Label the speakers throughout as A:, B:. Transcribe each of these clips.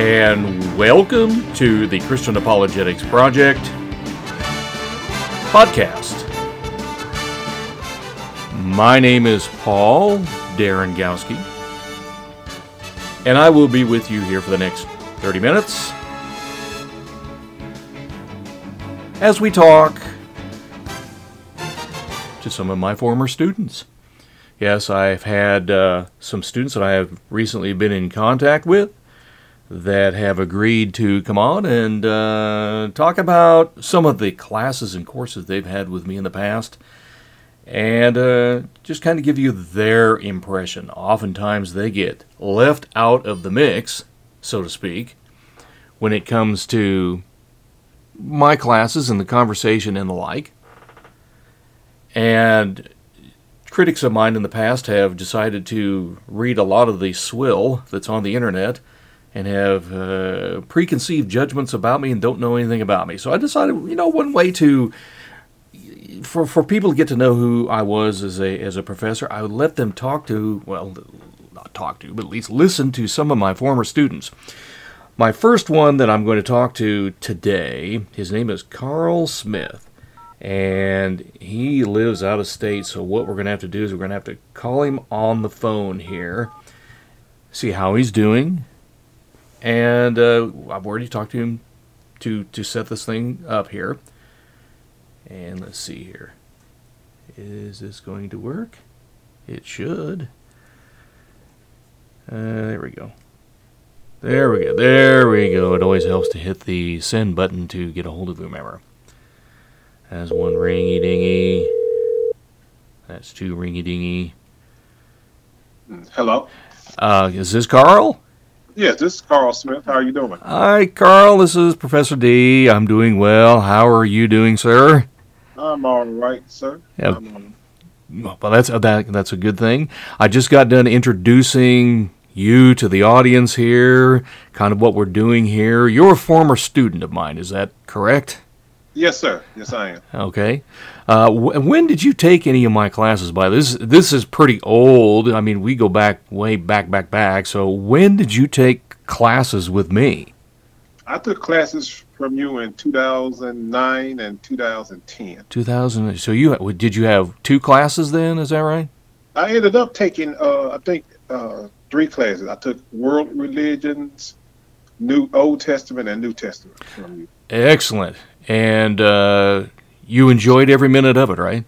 A: and welcome to the Christian Apologetics Project podcast. My name is Paul Derengowski, and I will be with you here for the next 30 minutes as we talk to some of my former students. Yes, I've had uh, some students that I have recently been in contact with that have agreed to come on and uh, talk about some of the classes and courses they've had with me in the past and uh, just kind of give you their impression. Oftentimes they get left out of the mix, so to speak, when it comes to my classes and the conversation and the like. And critics of mine in the past have decided to read a lot of the swill that's on the internet and have uh, preconceived judgments about me and don't know anything about me. So I decided, you know, one way to for for people to get to know who I was as a as a professor, I would let them talk to well, not talk to, but at least listen to some of my former students. My first one that I'm going to talk to today, his name is Carl Smith and he lives out of state. So what we're going to have to do is we're going to have to call him on the phone here, see how he's doing, and uh, I've already talked to him to to set this thing up here. And let's see here. Is this going to work? It should. Uh, there we go. There we go. There we go. It always helps to hit the send button to get a hold of whomever. That's one ringy dingy. That's two ringy dingy.
B: Hello.
A: Uh, is this Carl?
B: Yes, this is Carl Smith. How are you doing?
A: Hi, Carl. This is Professor D. I'm doing well. How are you doing, sir?
B: I'm all right, sir.
A: Yeah. Well, that's that, that's a good thing. I just got done introducing you to the audience here, kind of what we're doing here. You're a former student of mine, is that correct?
B: Yes, sir. Yes, I am.
A: Okay. Uh, w- when did you take any of my classes? By this, this is pretty old. I mean, we go back way back, back, back. So when did you take classes with me?
B: I took classes from you in 2009 and 2010.
A: 2000. So you did you have two classes then? Is that right?
B: I ended up taking, uh, I think, uh, three classes. I took World Religions, New Old Testament, and New Testament from you.
A: Excellent. And uh, you enjoyed every minute of it, right?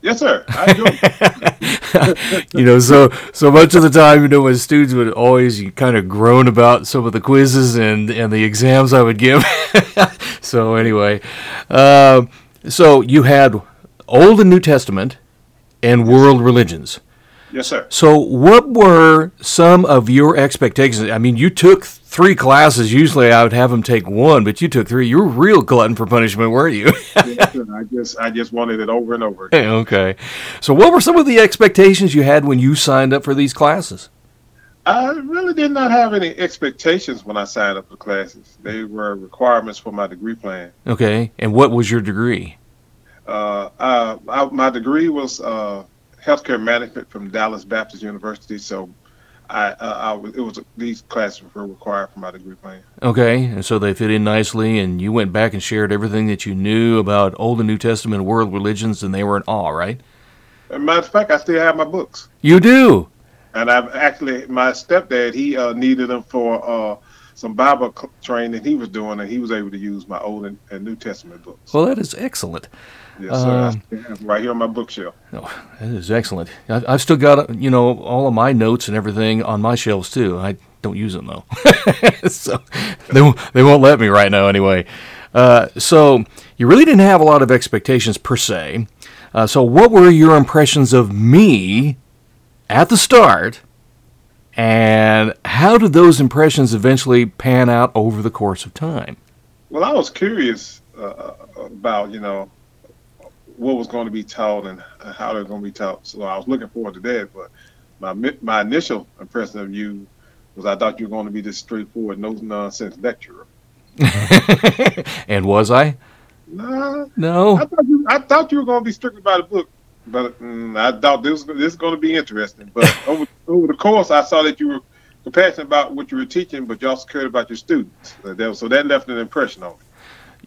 B: Yes, sir. I enjoyed
A: you know, so so much of the time, you know, when students would always kind of groan about some of the quizzes and and the exams I would give. so anyway, uh, so you had Old and New Testament and world religions.
B: Yes, sir.
A: So what were some of your expectations? I mean, you took three classes. Usually, I would have them take one, but you took three. You were real glutton for punishment, weren't you?
B: Yes, sir. I just, I just wanted it over and over. again.
A: okay. So what were some of the expectations you had when you signed up for these classes?
B: I really did not have any expectations when I signed up for classes. They were requirements for my degree plan.
A: Okay. And what was your degree?
B: Uh, uh, I, my degree was uh, healthcare management from Dallas Baptist University. So, I, uh, I it was these classes were required for my degree plan.
A: Okay, and so they fit in nicely, and you went back and shared everything that you knew about Old and New Testament world religions, and they were in awe, right?
B: As matter of fact, I still have my books,
A: You do.
B: and I've actually my stepdad he uh, needed them for uh, some Bible training he was doing, and he was able to use my Old and, and New Testament books.
A: Well, that is excellent.
B: Yes, sir.
A: Um,
B: still right here on my bookshelf.
A: Oh, that is excellent. I, I've still got you know all of my notes and everything on my shelves too. I don't use them though, so they won't, they won't let me right now anyway. Uh, so you really didn't have a lot of expectations per se. Uh, so what were your impressions of me at the start, and how did those impressions eventually pan out over the course of time?
B: Well, I was curious uh, about you know what was going to be taught and how they're going to be taught. So I was looking forward to that. But my my initial impression of you was I thought you were going to be this straightforward, no nonsense lecturer.
A: and was I?
B: Nah,
A: No.
B: I thought you, I thought you were going to be strictly by the book. But mm, I thought this this is going to be interesting. But over over the course, I saw that you were compassionate about what you were teaching, but you also cared about your students. So that, so that left an impression on me.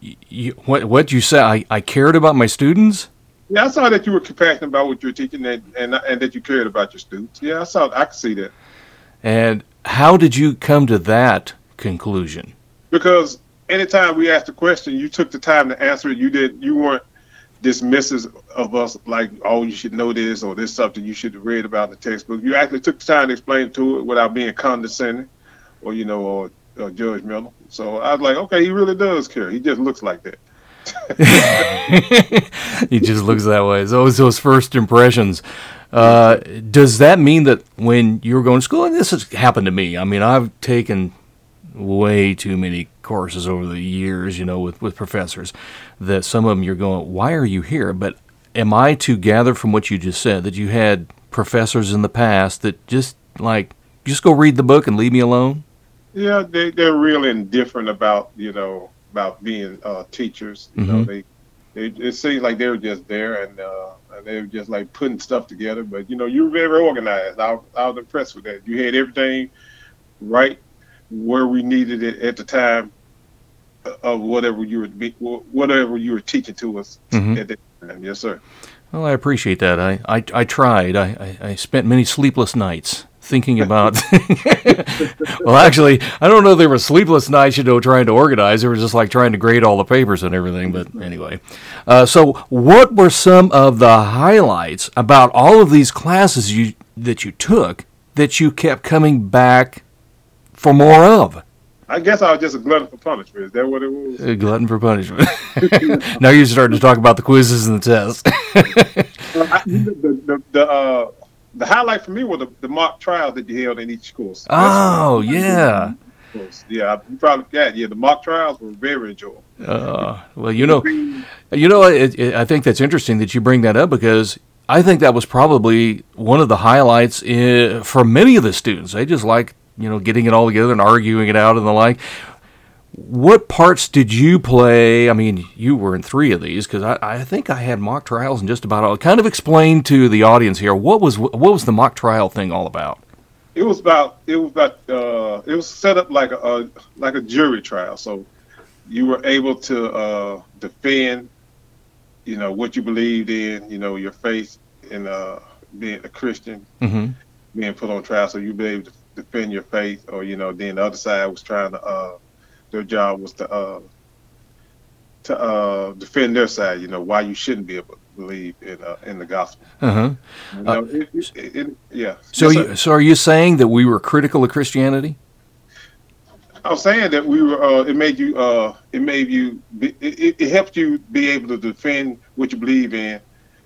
A: You, what what you said? I, I cared about my students.
B: Yeah, I saw that you were compassionate about what you were teaching, and, and and that you cared about your students. Yeah, I saw. I could see that.
A: And how did you come to that conclusion?
B: Because anytime we asked a question, you took the time to answer it. You did. You weren't dismissive of us like, oh, you should know this or this something you should have read about in the textbook. You actually took the time to explain to it without being condescending or you know or, or Miller. So I was like, okay, he really does care. He just looks like that.
A: he just looks that way. Those those first impressions. Uh, does that mean that when you were going to school, and this has happened to me? I mean, I've taken way too many courses over the years, you know, with, with professors, that some of them you're going, why are you here? But am I to gather from what you just said that you had professors in the past that just like, just go read the book and leave me alone?
B: Yeah, they, they're real indifferent about, you know, about being uh, teachers. You mm-hmm. know, they, they, it seems like they were just there and, uh, and they were just like putting stuff together. But, you know, you were very organized. I, I was impressed with that. You had everything right where we needed it at the time of whatever you were whatever you were teaching to us mm-hmm. at that time. Yes, sir.
A: Well, I appreciate that. I I, I tried. I, I, I spent many sleepless nights thinking about. well, actually, I don't know. There were sleepless nights, you know, trying to organize. It was just like trying to grade all the papers and everything. But anyway, uh, so what were some of the highlights about all of these classes you that you took that you kept coming back for more of.
B: I guess I was just a glutton for punishment. Is that what it was?
A: A glutton for punishment. now you're starting to talk about the quizzes and the tests.
B: I, the the, the, uh, the, highlight for me were the, the, mock trials that you held in each course.
A: Oh, yeah.
B: Yeah, you probably got yeah. The mock trials were very enjoyable.
A: Uh, well, you know, you know, it, it, I think that's interesting that you bring that up because I think that was probably one of the highlights in, for many of the students. They just like you know, getting it all together and arguing it out and the like. What parts did you play? I mean, you were in three of these because I, I think I had mock trials and just about all. Kind of explain to the audience here what was what was the mock trial thing all about?
B: It was about it was about uh, it was set up like a, a like a jury trial. So you were able to uh, defend, you know, what you believed in, you know, your faith in uh, being a Christian, mm-hmm. being put on trial. So you be able to defend your faith, or you know, then the other side was trying to. Uh, their job was to uh, to uh, defend their side. You know, why you shouldn't be able to believe in uh, in the gospel.
A: Uh-huh. You know, it, it, it, yeah. So, yes, you, so are you saying that we were critical of Christianity?
B: I was saying that we were. Uh, it made you. Uh, it made you. Be, it, it helped you be able to defend what you believe in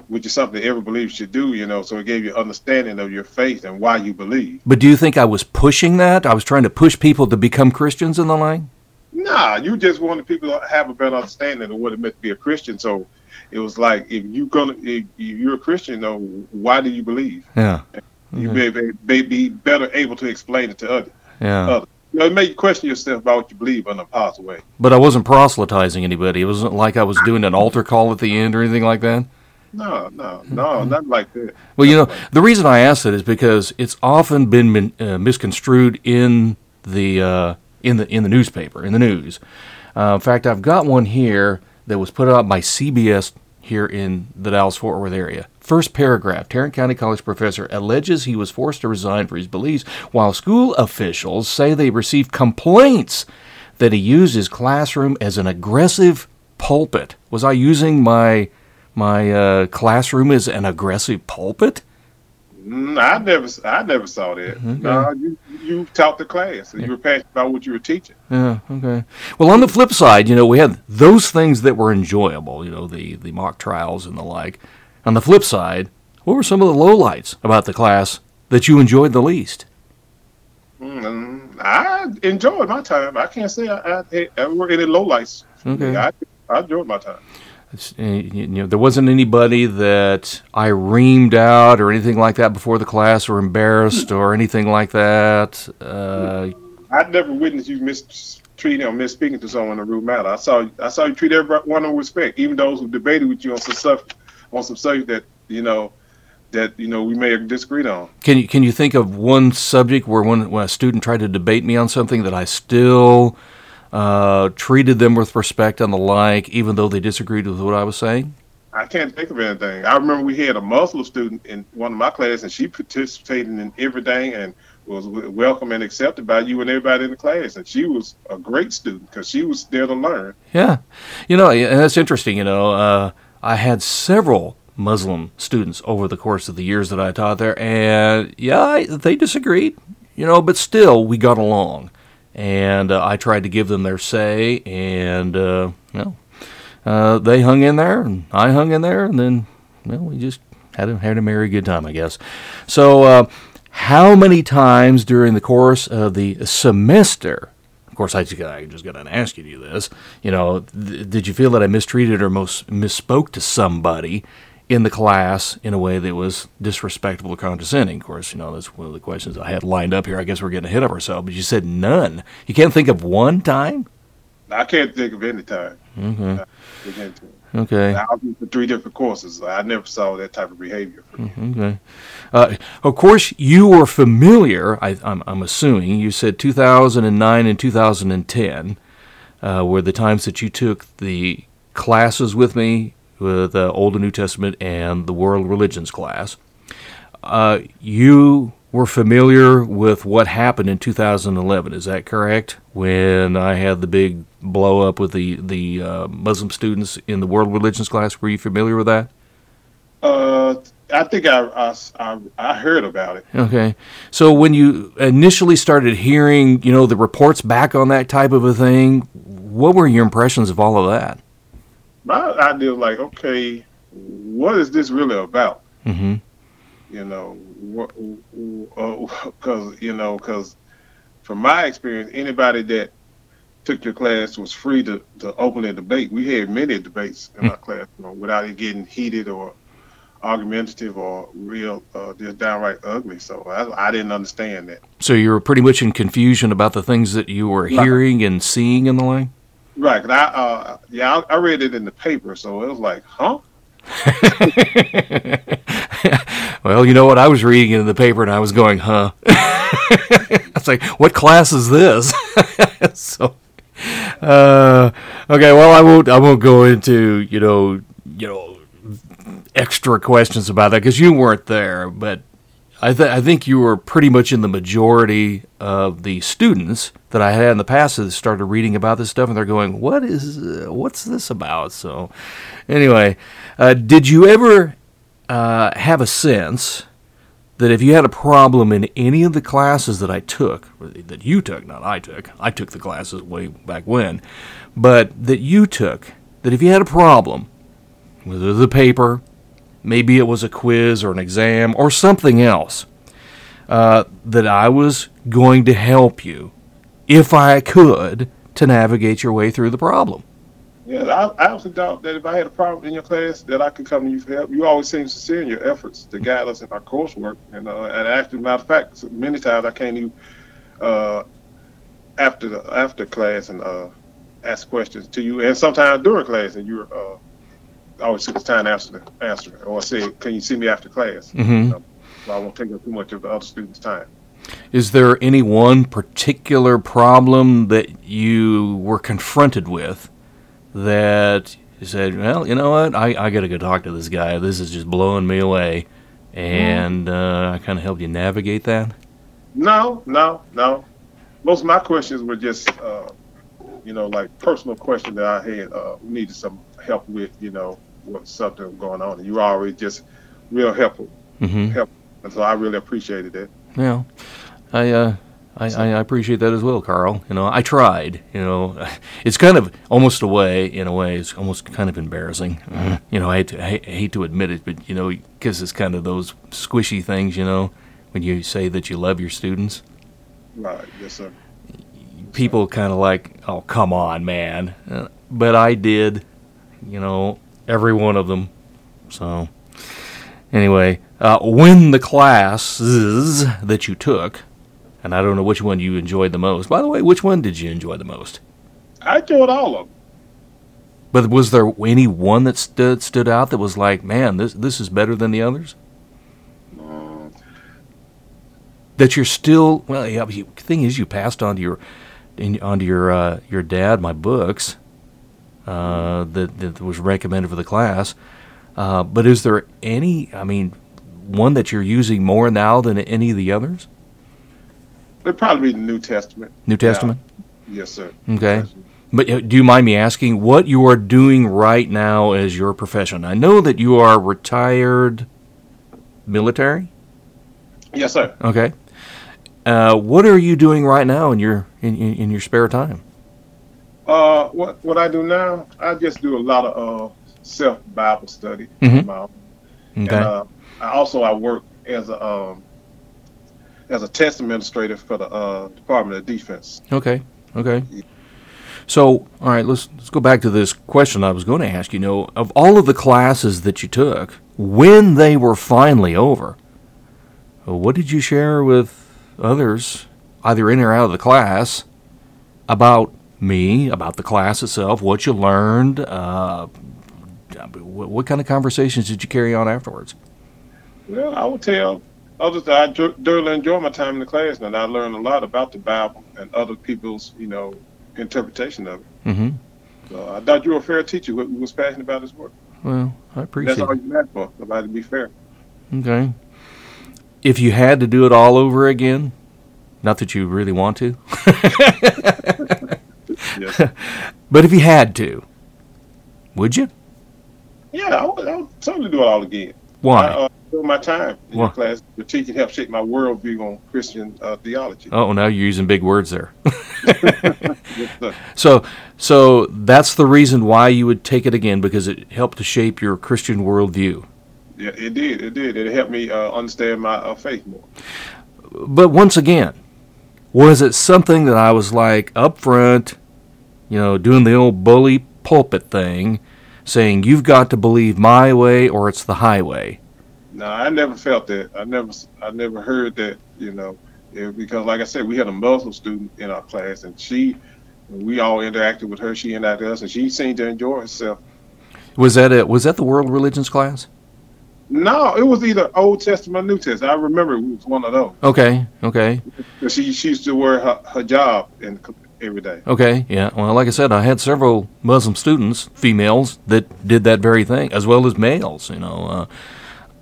B: which is something every believer should do, you know. So it gave you understanding of your faith and why you believe.
A: But do you think I was pushing that? I was trying to push people to become Christians in the line?
B: Nah, you just wanted people to have a better understanding of what it meant to be a Christian. So it was like, if you're gonna, if you're a Christian, though, why do you believe?
A: Yeah,
B: you may, may be better able to explain it to others.
A: Yeah.
B: Others. You know, it made you question yourself about what you believe in a positive way.
A: But I wasn't proselytizing anybody. It wasn't like I was doing an altar call at the end or anything like that.
B: No, no, no, not like that.
A: Well, you know, the reason I ask that is because it's often been min, uh, misconstrued in the uh, in the in the newspaper, in the news. Uh, in fact, I've got one here that was put out by CBS here in the Dallas Fort Worth area. First paragraph Tarrant County College professor alleges he was forced to resign for his beliefs, while school officials say they received complaints that he used his classroom as an aggressive pulpit. Was I using my my uh, classroom as an aggressive pulpit?
B: Mm, I never, I never saw that. Okay. No, you, you taught the class, and you were passionate about what you were teaching.
A: Yeah. Okay. Well, on the flip side, you know, we had those things that were enjoyable. You know, the the mock trials and the like. On the flip side, what were some of the lowlights about the class that you enjoyed the least?
B: Mm, I enjoyed my time. I can't say I, I, I were any lowlights. Okay. I, I enjoyed my time.
A: Eh, you know, there wasn't anybody that I reamed out or anything like that before the class, or embarrassed or anything like that. Uh,
B: I've never witnessed you mistreating or misspeaking to someone in a rude manner. I saw I saw you treat everyone with respect, even those who debated with you on some stuff, on some subject that you know that you know we may have disagreed on.
A: Can you can you think of one subject where when, when a student tried to debate me on something that I still uh, treated them with respect and the like, even though they disagreed with what I was saying?
B: I can't think of anything. I remember we had a Muslim student in one of my classes, and she participated in everything and was welcome and accepted by you and everybody in the class. And she was a great student because she was there to learn.
A: Yeah, you know, and that's interesting. You know, uh, I had several Muslim students over the course of the years that I taught there, and yeah, they disagreed. You know, but still we got along, and uh, I tried to give them their say, and uh, you know uh, they hung in there, and I hung in there, and then well, we just had a, had a merry good time, I guess. So, uh, how many times during the course of the semester? Of course, I just, I just got to ask you this. You know, th- did you feel that I mistreated or most misspoke to somebody in the class in a way that was disrespectful or condescending? Of course, you know that's one of the questions I had lined up here. I guess we're getting ahead of ourselves, but you said none. You can't think of one time.
B: I can't think of any time.
A: Mm-hmm. Okay.
B: I was for three different courses. I never saw that type of behavior.
A: Mm-hmm. Okay. Uh, of course, you were familiar. I, am assuming you said 2009 and 2010 uh, were the times that you took the classes with me with uh, Old and New Testament and the World Religions class. Uh, you were familiar with what happened in 2011. Is that correct? When I had the big blow up with the the uh, Muslim students in the world religions class, were you familiar with that?
B: Uh, I think I, I, I heard about it.
A: Okay, so when you initially started hearing, you know, the reports back on that type of a thing, what were your impressions of all of that?
B: My idea was like, okay, what is this really about?
A: Mm-hmm.
B: You know, because uh, you know, because from my experience, anybody that took your class was free to, to open a debate. We had many debates in our class you know, without it getting heated or argumentative or real, uh, just downright ugly. So I, I, didn't understand that.
A: So you were pretty much in confusion about the things that you were hearing and seeing in the line.
B: Right. I, uh, yeah, I, I read it in the paper, so it was like, huh?
A: well, you know what? I was reading it in the paper and I was going, huh? I was like, what class is this? so, uh, okay. Well, I won't. I won't go into you know you know extra questions about that because you weren't there. But I, th- I think you were pretty much in the majority of the students that I had in the past that started reading about this stuff, and they're going, "What is? Uh, what's this about?" So, anyway, uh, did you ever uh, have a sense that if you had a problem in any of the classes that I took, that you took, not I took, I took the classes way back when, but that you took, that if you had a problem, whether the paper, maybe it was a quiz or an exam or something else, uh, that I was going to help you, if I could, to navigate your way through the problem.
B: Yeah, I, I also doubt that if I had a problem in your class, that I could come to you for help. You always seem sincere in your efforts to guide us in our coursework, and uh, and actually, matter of fact, many times I came to you uh, after the after class and uh, ask questions to you, and sometimes during class, and you're uh, always took the time to answer the answer, or say, "Can you see me after class?"
A: Mm-hmm.
B: So, so I won't take up too much of the other students' time.
A: Is there any one particular problem that you were confronted with? that you said, well, you know what, I, I got to go talk to this guy. This is just blowing me away. And uh, I kind of helped you navigate that?
B: No, no, no. Most of my questions were just, uh, you know, like personal questions that I had uh, needed some help with, you know, with something going on. And you were always just real helpful.
A: Mm-hmm.
B: Help. And so I really appreciated it.
A: Yeah. I, uh, I, I, appreciate that as well, Carl. You know, I tried. You know, it's kind of almost a way, in a way, it's almost kind of embarrassing. Mm-hmm. You know, I hate, to, I hate to admit it, but you know, because it's kind of those squishy things. You know, when you say that you love your students.
B: Right. Yes, sir.
A: People kind of like, oh, come on, man. Uh, but I did. You know, every one of them. So, anyway, uh, when the classes that you took and I don't know which one you enjoyed the most. By the way, which one did you enjoy the most?
B: I enjoyed all of them.
A: But was there any one that stood stood out that was like, man, this this is better than the others? that you're still well. Yeah, the thing is, you passed on to your in, onto your uh, your dad my books that that was recommended for the class. Uh, but is there any? I mean, one that you're using more now than any of the others?
B: It'd probably be the New Testament.
A: New Testament.
B: Yeah. Yes, sir.
A: Okay. But uh, do you mind me asking what you are doing right now as your profession? I know that you are retired military.
B: Yes, sir.
A: Okay. Uh, what are you doing right now in your in, in, in your spare time?
B: Uh, what what I do now, I just do a lot of uh, self Bible study.
A: Mhm.
B: my own. And, uh, I also I work as a um, as a test administrator for the uh, Department of Defense.
A: Okay. Okay. So, all right, let's let's go back to this question I was going to ask. You know, of all of the classes that you took, when they were finally over, what did you share with others, either in or out of the class, about me, about the class itself, what you learned? Uh, what, what kind of conversations did you carry on afterwards?
B: Well, I would tell others that I thoroughly enjoy my time in the class, and I learned a lot about the Bible and other people's, you know, interpretation of it.
A: Mm-hmm.
B: So I thought you were a fair teacher who was passionate about his work.
A: Well, I appreciate.
B: That's all you ask for, somebody to be fair.
A: Okay. If you had to do it all over again, not that you really want to,
B: Yes.
A: but if you had to, would you?
B: yeah, I would, I would totally do it all again.
A: Why?
B: I, uh, my time in
A: Why?
B: your class. The teaching helped shape my worldview on Christian uh, theology.
A: oh, now you're using big words there.
B: Yes,
A: so, so that's the reason why you would take it again because it helped to shape your Christian worldview.
B: Yeah, it did. It did. It helped me uh, understand my uh, faith more.
A: But once again, was it something that I was like up front, you know, doing the old bully pulpit thing, saying you've got to believe my way or it's the highway?
B: No, I never felt that. I never, I never heard that. You know, because like I said, we had a Muslim student in our class, and she, we all interacted with her. She interacted with us, and she seemed to enjoy herself.
A: Was that it? Was that the world religions class?
B: No, it was either Old Testament, or New Testament. I remember it was one of those.
A: Okay, okay,
B: She she used to wear her, hijab job in every day.
A: okay. Yeah. Well, like I said, I had several Muslim students, females, that did that very thing, as well as males. You know, uh,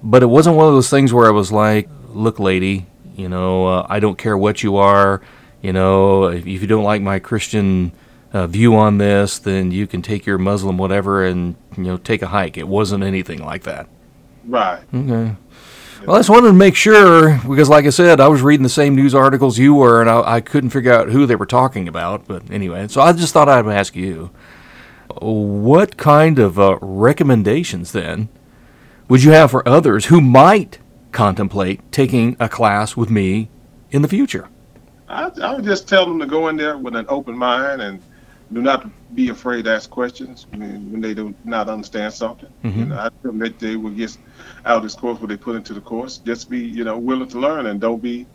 A: but it wasn't one of those things where I was like, "Look, lady, you know, uh, I don't care what you are. You know, if, if you don't like my Christian." Uh, view on this, then you can take your Muslim whatever and you know take a hike. It wasn't anything like that.
B: Right.
A: Okay. Well, I just wanted to make sure because, like I said, I was reading the same news articles you were, and I, I couldn't figure out who they were talking about. But anyway, so I just thought I'd ask you, what kind of uh, recommendations then would you have for others who might contemplate taking a class with me in the future?
B: I, I would just tell them to go in there with an open mind and do not be afraid to ask questions when, when they do not understand something. You
A: Mhm.
B: know, I tell them that they will get out of this course what they put into the course. Just be, you know, willing to learn and don't be,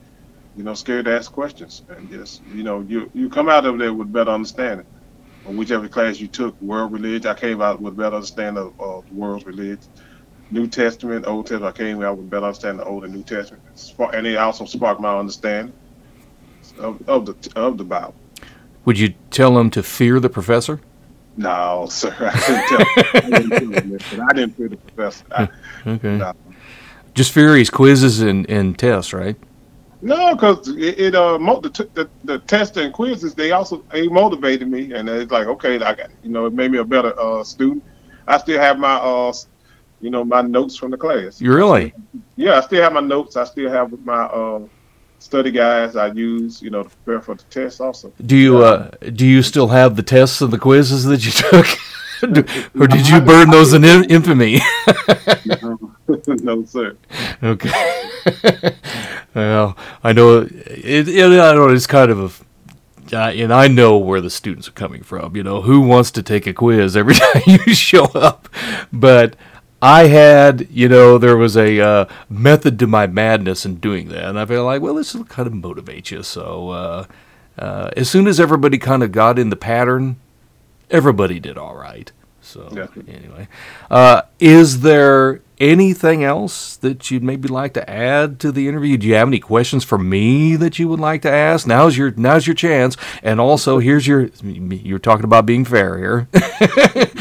B: you know, scared to ask questions. And just, you know, you you come out of there with better understanding. Or whichever class you took, world religion, I came out with better understanding of, of the world's religion. New Testament, Old Testament, I came out with better understanding of the Old and New Testament. And it also sparked my understanding of, of the of the Bible.
A: Would you tell them to fear the professor?
B: No, sir, I didn't tell. I didn't, tell him that, but I didn't fear the professor. I,
A: Okay.
B: no,
A: Just fear his quizzes and, and tests, right?
B: no, because it, it uh mo- the, the the tests and quizzes they also they motivated me, and it's like okay, I got you know it made me a better uh student. I still have my uh you know my notes from the class.
A: You really?
B: Yeah, I still have my notes. I still have my uh study guides I use you know to prepare for the test also.
A: Do you uh, do you still have the tests and the quizzes that you took, or did you burn those in in- infamy?
B: no, sir.
A: okay. well, I know it, it. I know it's kind of a, uh, and I know where the students are coming from. You know, who wants to take a quiz every time you show up? But I had, you know, there was a uh, method to my madness in doing that, and I feel like, well, this will kind of motivate you. So uh, uh, as soon as everybody kind of got in the pattern, everybody did all right. So
B: Yeah.
A: anyway, uh, is there anything else that you'd maybe like to add to the interview? Do you have any questions for me that you would like to ask? Now's your now's your chance. And also, here's your you're talking about being fair here.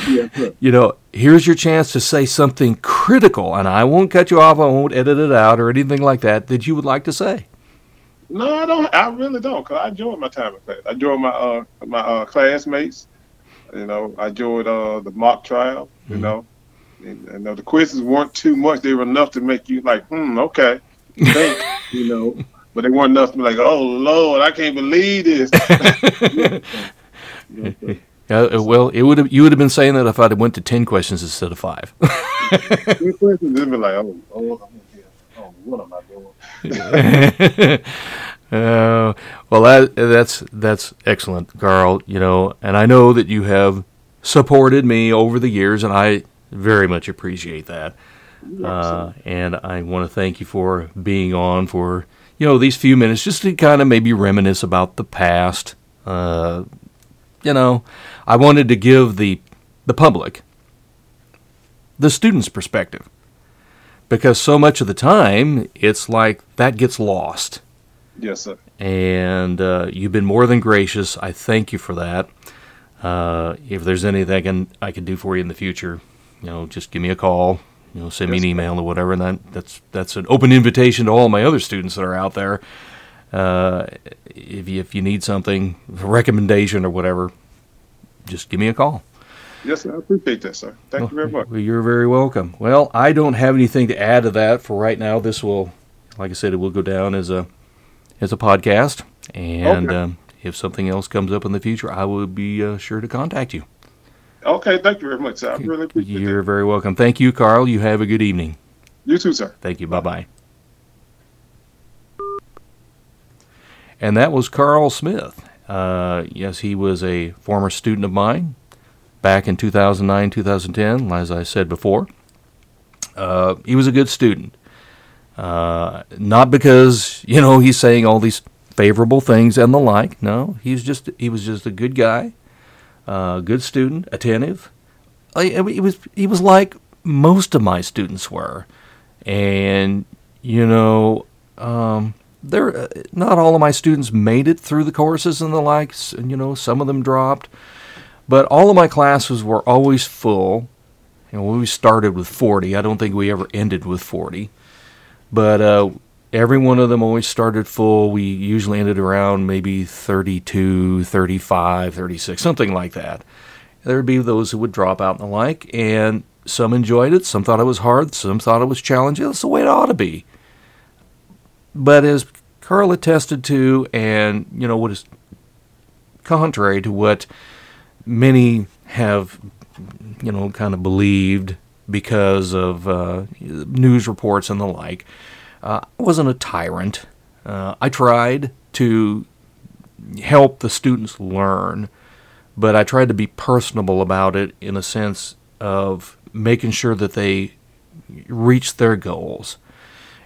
A: you know, here's your chance to say something critical, and I won't cut you off. I won't edit it out or anything like that that you would like to say.
B: No, I don't. I really don't, cause I enjoyed my time in class. I enjoyed my uh my uh, classmates. You know, I enjoyed uh the mock trial. You mm-hmm. know, and, you know the quizzes weren't too much. They were enough to make you like, hmm, okay, think. you know, but they weren't enough to be like, oh Lord, I can't believe this.
A: Yeah, well, it would have you would have been saying that if I'd have went to ten questions instead of five.
B: ten questions, be like, oh, oh, oh, what am I doing?
A: uh, well, that that's that's excellent, Carl. You know, and I know that you have supported me over the years, and I very much appreciate that. Uh, and I want to thank you for being on for you know these few minutes, just to kind of maybe reminisce about the past. Uh, you know, I wanted to give the the public the student's perspective because so much of the time it's like that gets lost.
B: Yes, sir.
A: And uh, you've been more than gracious. I thank you for that. Uh, if there's anything I can I can do for you in the future, you know, just give me a call. You know, send yes, me an email or whatever. And that, that's that's an open invitation to all my other students that are out there. Uh, if you, if you need something, a recommendation or whatever, just give me a call.
B: Yes, I appreciate that, sir. Thank well, you very much.
A: You're very welcome. Well, I don't have anything to add to that for right now. This will, like I said, it will go down as a as a podcast, and okay. um, if something else comes up in the future, I will be uh, sure to contact you.
B: Okay, thank you very much, sir. I really appreciate
A: it. You're very welcome. Thank you, Carl. You have a good evening.
B: You too, sir.
A: Thank you. Bye bye. And that was Carl Smith. Uh, yes, he was a former student of mine back in 2009, 2010, as I said before. Uh, he was a good student. Uh, not because, you know, he's saying all these favorable things and the like. No, he's just he was just a good guy, uh, good student, attentive. I, he was he was like most of my students were, and you know, um, there uh, not all of my students made it through the courses and the likes and you know some of them dropped. But all of my classes were always full. And we started with 40 i don't think we ever ended with 40 but uh, every one of them always started full. We usually ended around maybe 32 35 36 something like that. There would be those who would drop out and the like and some enjoyed it some thought it was hard some thought it was challenging. That's the way it ought to be. But as Carl attested to, and you know what is contrary to what many have, you know, kind of believed because of uh, news reports and the like. Uh, I wasn't a tyrant. Uh, I tried to help the students learn, but I tried to be personable about it in a sense of making sure that they reached their goals.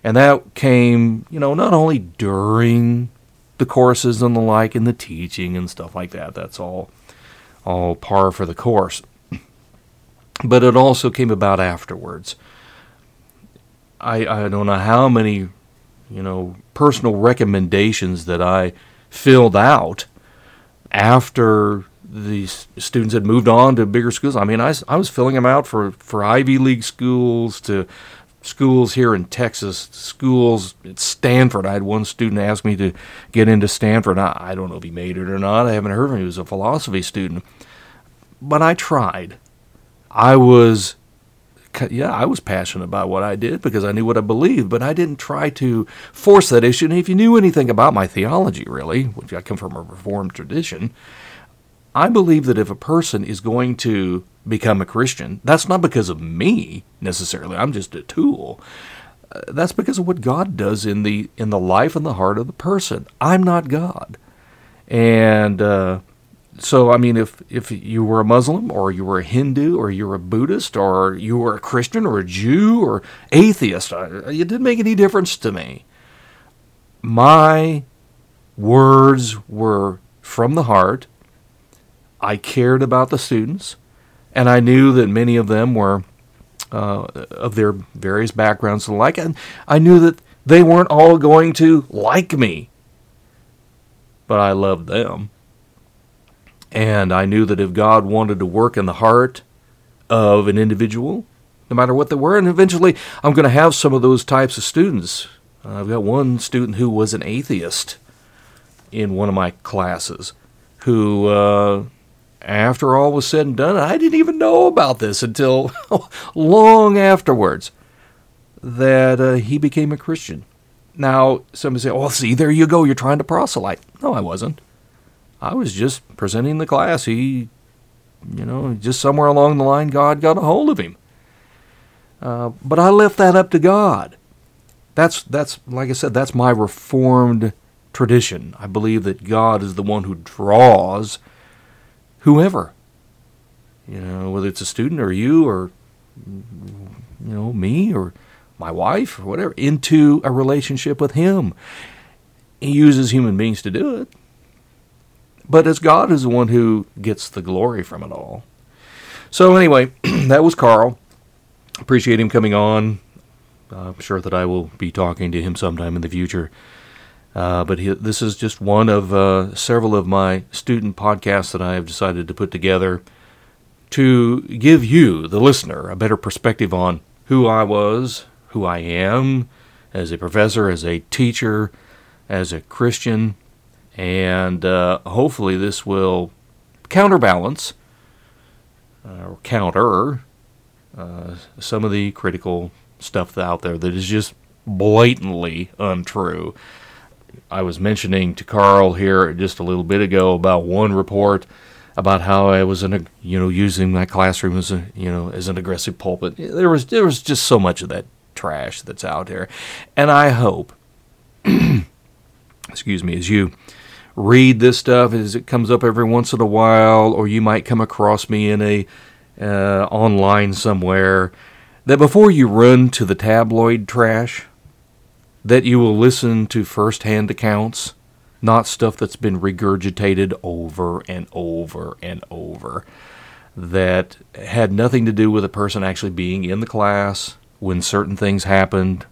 A: And that came, you know, not only during the courses and the like and the teaching and stuff like that. That's all all par for the course. But it also came about afterwards. I I don't know how many, you know, personal recommendations that I filled out after these students had moved on to bigger schools. I mean, I, I was filling them out for, for Ivy League schools to schools here in Texas, schools at Stanford. I had one student ask me to get into Stanford. I, I don't know if he made it or not. I haven't heard from him. He was a philosophy student. But I tried. I was, yeah, I was passionate about what I did because I knew what I believed, but I didn't try to force that issue. And if you knew anything about my theology, really, which I come from a Reformed tradition, I believe that if a person is going to become a Christian, that's not because of me necessarily. I'm just a tool. Uh, that's because of what God does in the in the life and the heart of the person. I'm not God, and uh, so I mean, if if you were a Muslim or you were a Hindu or you were a Buddhist or you were a Christian or a Jew or atheist, it didn't make any difference to me. My words were from the heart I cared about the students, and I knew that many of them were uh, of their various backgrounds and like, and I knew that they weren't all going to like me, but I loved them. And I knew that if God wanted to work in the heart of an individual, no matter what they were, and eventually I'm going to have some of those types of students. Uh, I've got one student who was an atheist in one of my classes who, uh, after all was said and done, I didn't even know about this until long afterwards that uh, he became a Christian. Now, somebody say, "Oh, see, there you go. You're trying to proselyte." No, I wasn't. I was just presenting the class. He, you know, just somewhere along the line, God got a hold of him. Uh, but I left that up to God. That's that's like I said. That's my reformed tradition. I believe that God is the one who draws whoever. You know, whether it's a student or you or you know me or my wife or whatever into a relationship with Him. He uses human beings to do it. But as God is the one who gets the glory from it all. So anyway, that was Carl. Appreciate him coming on. I'm sure that I will be talking to him sometime in the future. Uh, but he, this is just one of uh, several of my student podcasts that I have decided to put together to give you, the listener, a better perspective on who I was, who I am as a professor, as a teacher, as a Christian, and uh, hopefully this will counterbalance uh, or counter uh, some of the critical stuff out there that is just blatantly untrue. I was mentioning to Carl here just a little bit ago about one report about how I was in a, you know using my classroom as a you know as an aggressive pulpit. There was there was just so much of that trash that's out there, and I hope, excuse me, as you read this stuff as it comes up every once in a while, or you might come across me in a uh, online somewhere, that before you run to the tabloid trash, that you will listen to first-hand accounts, not stuff that's been regurgitated over and over and over, that had nothing to do with a person actually being in the class when certain things happened,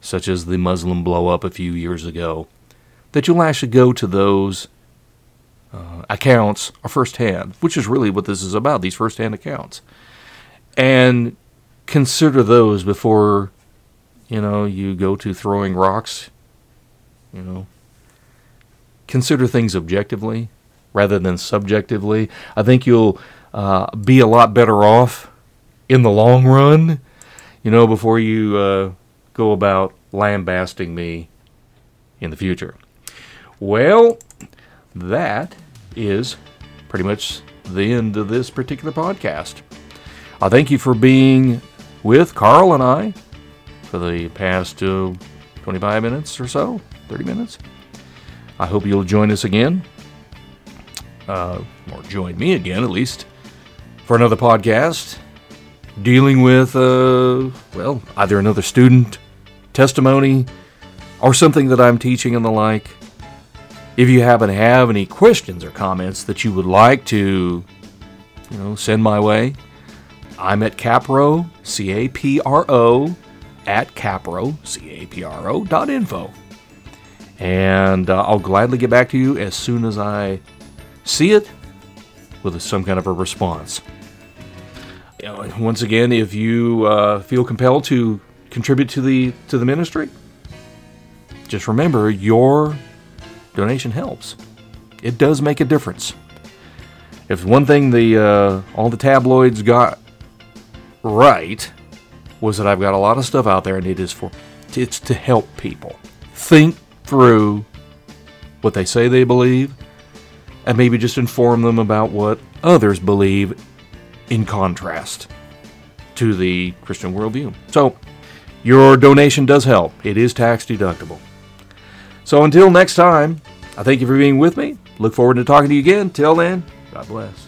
A: such as the Muslim blow up a few years ago that you'll actually go to those uh, accounts firsthand, which is really what this is about, these firsthand accounts. And consider those before, you know, you go to throwing rocks, you know. Consider things objectively rather than subjectively. I think you'll uh, be a lot better off in the long run, you know, before you uh, go about lambasting me in the future. Well, that is pretty much the end of this particular podcast. I thank you for being with Carl and I for the past uh, 25 minutes or so, 30 minutes. I hope you'll join us again, uh, or join me again at least, for another podcast dealing with, uh, well, either another student testimony or something that I'm teaching and the like. If you happen to have any questions or comments that you would like to, you know, send my way, I'm at Capro, C A P R O, at Capro, C A P R O dot info. And uh, I'll gladly get back to you as soon as I see it with some kind of a response. Once again, if you uh, feel compelled to contribute to the to the ministry, just remember your donation helps. It does make a difference. If one thing the uh, all the tabloids got right was that I've got a lot of stuff out there, and it is for it's to help people think through what they say they believe, and maybe just inform them about what others believe in contrast to the Christian worldview. So, your donation does help. It is tax deductible. So until next time, I thank you for being with me. Look forward to talking to you again. Till then, God bless.